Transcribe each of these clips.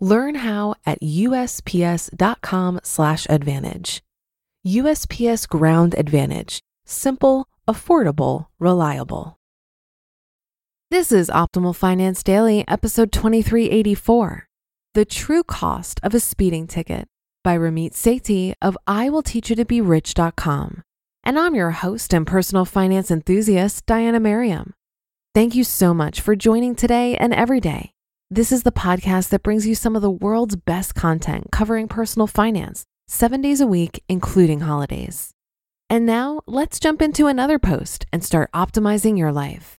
Learn how at usps.com/advantage. USPS Ground Advantage: simple, affordable, reliable. This is Optimal Finance Daily, episode 2384. The True Cost of a Speeding Ticket by Ramit Sethi of IWillTeachYouToBeRich.com. And I'm your host and personal finance enthusiast, Diania Merriam. Thank you so much for joining today and every day. This is the podcast that brings you some of the world's best content covering personal finance, seven days a week, including holidays. And now let's jump into another post and start optimizing your life.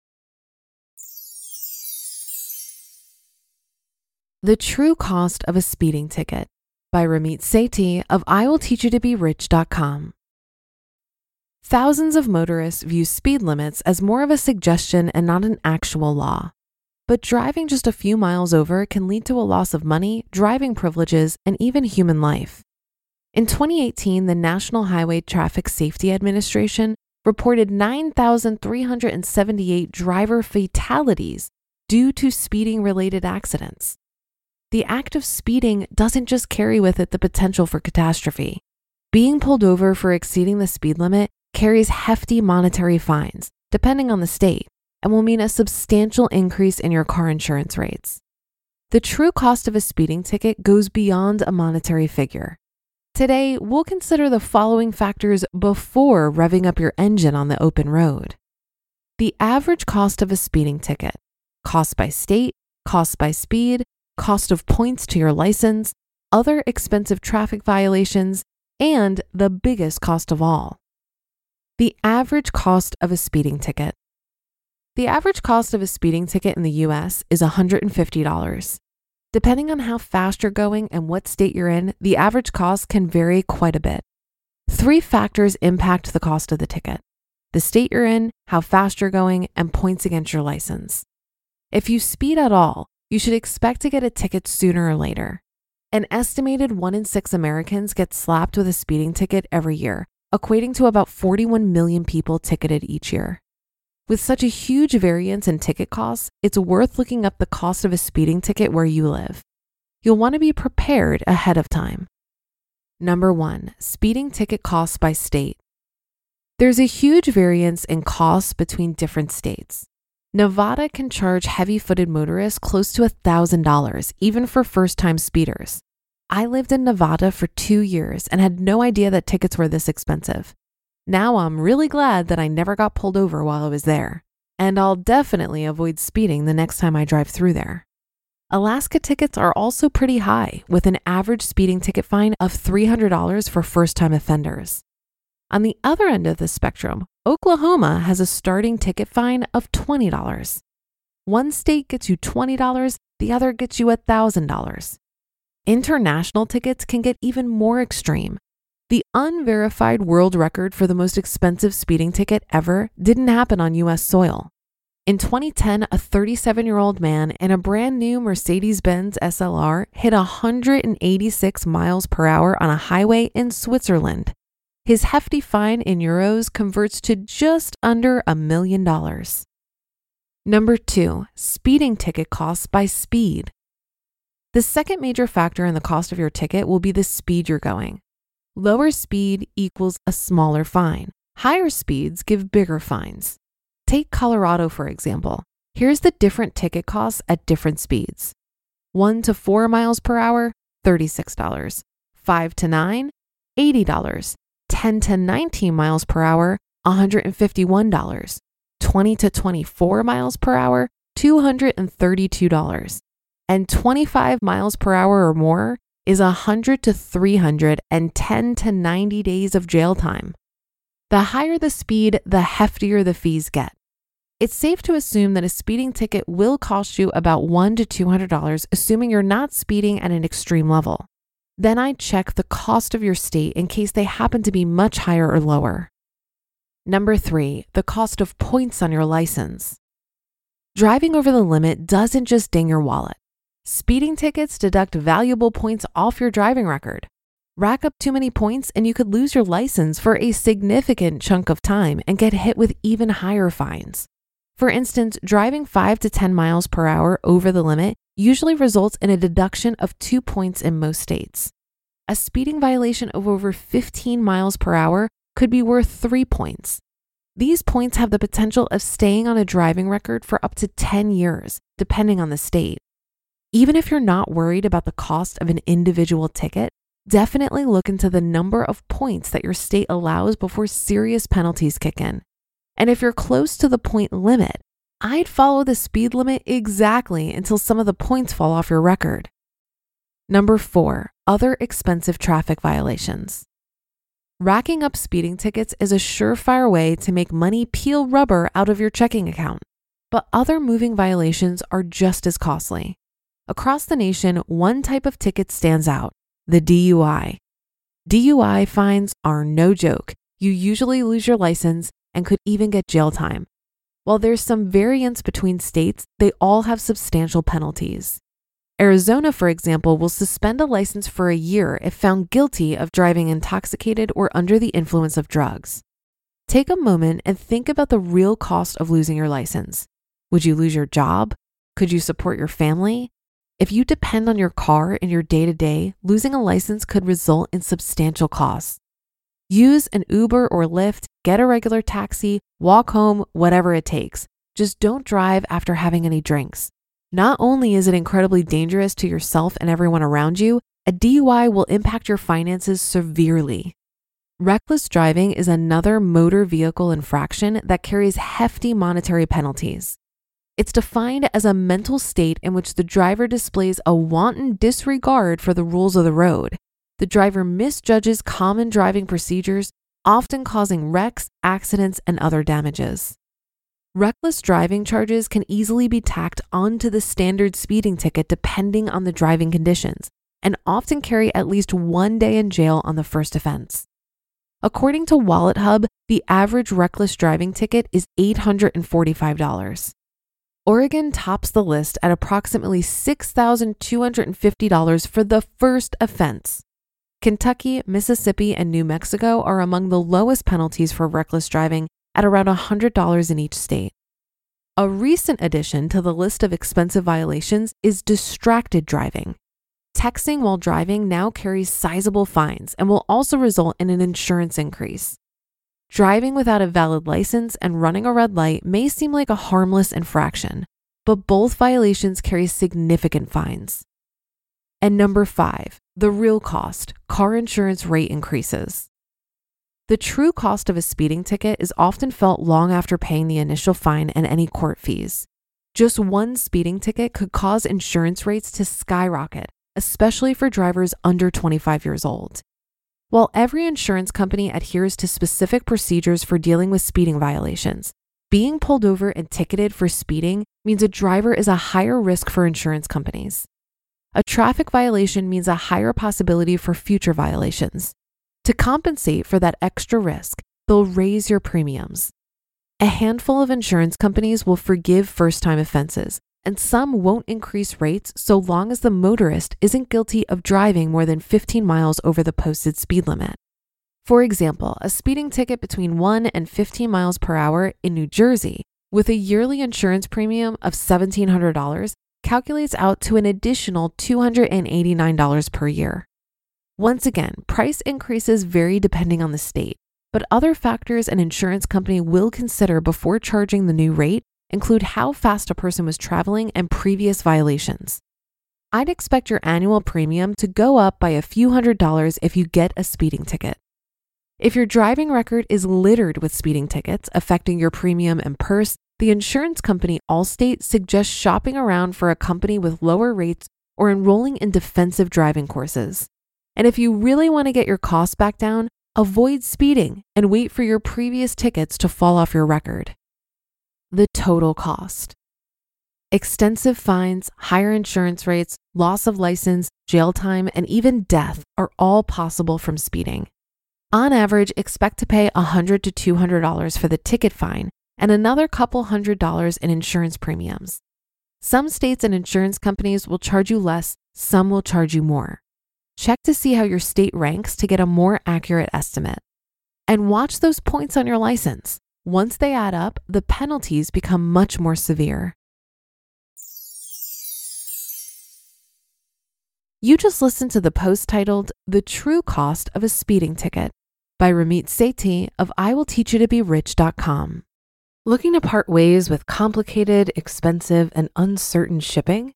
The True Cost of a Speeding Ticket by Ramit Sethi of IWillTeachYouToBeRich.com. Thousands of motorists view speed limits as more of a suggestion and not an actual law. But driving just a few miles over can lead to a loss of money, driving privileges, and even human life. In 2018, the National Highway Traffic Safety Administration reported 9,378 driver fatalities due to speeding related accidents. The act of speeding doesn't just carry with it the potential for catastrophe. Being pulled over for exceeding the speed limit carries hefty monetary fines, depending on the state and will mean a substantial increase in your car insurance rates. The true cost of a speeding ticket goes beyond a monetary figure. Today, we'll consider the following factors before revving up your engine on the open road. The average cost of a speeding ticket, cost by state, cost by speed, cost of points to your license, other expensive traffic violations, and the biggest cost of all. The average cost of a speeding ticket. The average cost of a speeding ticket in the US is $150. Depending on how fast you're going and what state you're in, the average cost can vary quite a bit. Three factors impact the cost of the ticket the state you're in, how fast you're going, and points against your license. If you speed at all, you should expect to get a ticket sooner or later. An estimated one in six Americans get slapped with a speeding ticket every year, equating to about 41 million people ticketed each year. With such a huge variance in ticket costs, it's worth looking up the cost of a speeding ticket where you live. You'll want to be prepared ahead of time. Number one, speeding ticket costs by state. There's a huge variance in costs between different states. Nevada can charge heavy footed motorists close to $1,000, even for first time speeders. I lived in Nevada for two years and had no idea that tickets were this expensive. Now I'm really glad that I never got pulled over while I was there, and I'll definitely avoid speeding the next time I drive through there. Alaska tickets are also pretty high, with an average speeding ticket fine of $300 for first time offenders. On the other end of the spectrum, Oklahoma has a starting ticket fine of $20. One state gets you $20, the other gets you $1,000. International tickets can get even more extreme, the unverified world record for the most expensive speeding ticket ever didn't happen on US soil. In 2010, a 37 year old man in a brand new Mercedes Benz SLR hit 186 miles per hour on a highway in Switzerland. His hefty fine in euros converts to just under a million dollars. Number two, speeding ticket costs by speed. The second major factor in the cost of your ticket will be the speed you're going. Lower speed equals a smaller fine. Higher speeds give bigger fines. Take Colorado, for example. Here's the different ticket costs at different speeds 1 to 4 miles per hour, $36. 5 to 9, $80. 10 to 19 miles per hour, $151. 20 to 24 miles per hour, $232. And 25 miles per hour or more is 100 to 300 and 10 to 90 days of jail time. The higher the speed, the heftier the fees get. It's safe to assume that a speeding ticket will cost you about $1 to $200, assuming you're not speeding at an extreme level. Then I'd check the cost of your state in case they happen to be much higher or lower. Number three, the cost of points on your license. Driving over the limit doesn't just ding your wallet. Speeding tickets deduct valuable points off your driving record. Rack up too many points and you could lose your license for a significant chunk of time and get hit with even higher fines. For instance, driving 5 to 10 miles per hour over the limit usually results in a deduction of two points in most states. A speeding violation of over 15 miles per hour could be worth three points. These points have the potential of staying on a driving record for up to 10 years, depending on the state. Even if you're not worried about the cost of an individual ticket, definitely look into the number of points that your state allows before serious penalties kick in. And if you're close to the point limit, I'd follow the speed limit exactly until some of the points fall off your record. Number four, other expensive traffic violations. Racking up speeding tickets is a surefire way to make money peel rubber out of your checking account, but other moving violations are just as costly. Across the nation, one type of ticket stands out the DUI. DUI fines are no joke. You usually lose your license and could even get jail time. While there's some variance between states, they all have substantial penalties. Arizona, for example, will suspend a license for a year if found guilty of driving intoxicated or under the influence of drugs. Take a moment and think about the real cost of losing your license. Would you lose your job? Could you support your family? If you depend on your car in your day to day, losing a license could result in substantial costs. Use an Uber or Lyft, get a regular taxi, walk home, whatever it takes. Just don't drive after having any drinks. Not only is it incredibly dangerous to yourself and everyone around you, a DUI will impact your finances severely. Reckless driving is another motor vehicle infraction that carries hefty monetary penalties. It's defined as a mental state in which the driver displays a wanton disregard for the rules of the road. The driver misjudges common driving procedures, often causing wrecks, accidents, and other damages. Reckless driving charges can easily be tacked onto the standard speeding ticket depending on the driving conditions and often carry at least one day in jail on the first offense. According to WalletHub, the average reckless driving ticket is $845. Oregon tops the list at approximately $6,250 for the first offense. Kentucky, Mississippi, and New Mexico are among the lowest penalties for reckless driving at around $100 in each state. A recent addition to the list of expensive violations is distracted driving. Texting while driving now carries sizable fines and will also result in an insurance increase. Driving without a valid license and running a red light may seem like a harmless infraction, but both violations carry significant fines. And number five, the real cost car insurance rate increases. The true cost of a speeding ticket is often felt long after paying the initial fine and any court fees. Just one speeding ticket could cause insurance rates to skyrocket, especially for drivers under 25 years old. While every insurance company adheres to specific procedures for dealing with speeding violations, being pulled over and ticketed for speeding means a driver is a higher risk for insurance companies. A traffic violation means a higher possibility for future violations. To compensate for that extra risk, they'll raise your premiums. A handful of insurance companies will forgive first time offenses, and some won't increase rates so long as the motorist isn't guilty of driving more than 15 miles over the posted speed limit. For example, a speeding ticket between 1 and 15 miles per hour in New Jersey with a yearly insurance premium of $1,700 calculates out to an additional $289 per year. Once again, price increases vary depending on the state, but other factors an insurance company will consider before charging the new rate include how fast a person was traveling and previous violations. I'd expect your annual premium to go up by a few hundred dollars if you get a speeding ticket. If your driving record is littered with speeding tickets affecting your premium and purse, the insurance company Allstate suggests shopping around for a company with lower rates or enrolling in defensive driving courses. And if you really want to get your costs back down, avoid speeding and wait for your previous tickets to fall off your record. The total cost. Extensive fines, higher insurance rates, loss of license, jail time, and even death are all possible from speeding. On average, expect to pay $100 to $200 for the ticket fine and another couple hundred dollars in insurance premiums. Some states and insurance companies will charge you less, some will charge you more. Check to see how your state ranks to get a more accurate estimate. And watch those points on your license. Once they add up, the penalties become much more severe. You just listened to the post titled The True Cost of a Speeding Ticket by Ramit Sethi of IWillTeachYouToBeRich.com. Looking to part ways with complicated, expensive, and uncertain shipping?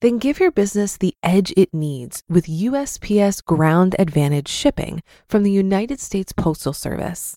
Then give your business the edge it needs with USPS Ground Advantage shipping from the United States Postal Service.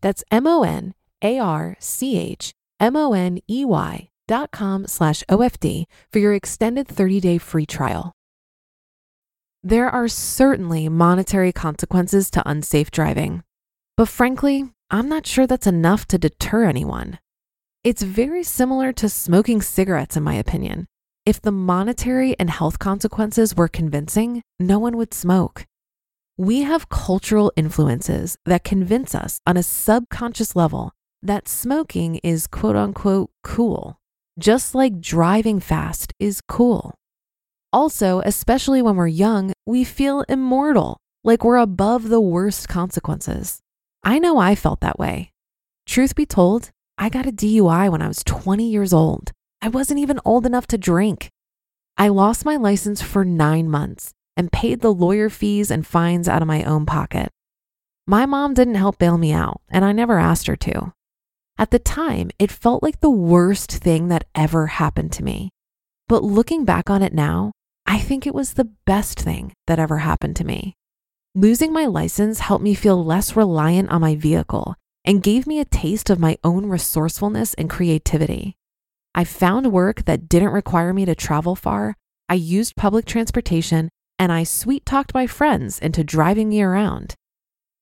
That's M O N A R C H M-O-N-E-Y dot com slash OFD for your extended 30-day free trial. There are certainly monetary consequences to unsafe driving, but frankly, I'm not sure that's enough to deter anyone. It's very similar to smoking cigarettes, in my opinion. If the monetary and health consequences were convincing, no one would smoke. We have cultural influences that convince us on a subconscious level that smoking is quote unquote cool, just like driving fast is cool. Also, especially when we're young, we feel immortal, like we're above the worst consequences. I know I felt that way. Truth be told, I got a DUI when I was 20 years old. I wasn't even old enough to drink. I lost my license for nine months and paid the lawyer fees and fines out of my own pocket. My mom didn't help bail me out, and I never asked her to. At the time, it felt like the worst thing that ever happened to me. But looking back on it now, I think it was the best thing that ever happened to me. Losing my license helped me feel less reliant on my vehicle and gave me a taste of my own resourcefulness and creativity. I found work that didn't require me to travel far. I used public transportation and I sweet talked my friends into driving me around.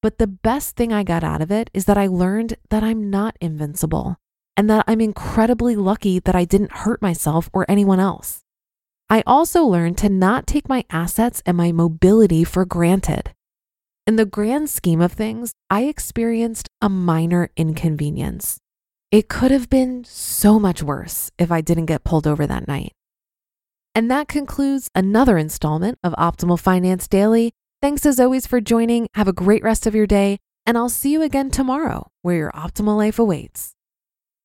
But the best thing I got out of it is that I learned that I'm not invincible and that I'm incredibly lucky that I didn't hurt myself or anyone else. I also learned to not take my assets and my mobility for granted. In the grand scheme of things, I experienced a minor inconvenience. It could have been so much worse if I didn't get pulled over that night. And that concludes another installment of Optimal Finance Daily. Thanks as always for joining. Have a great rest of your day, and I'll see you again tomorrow where your optimal life awaits.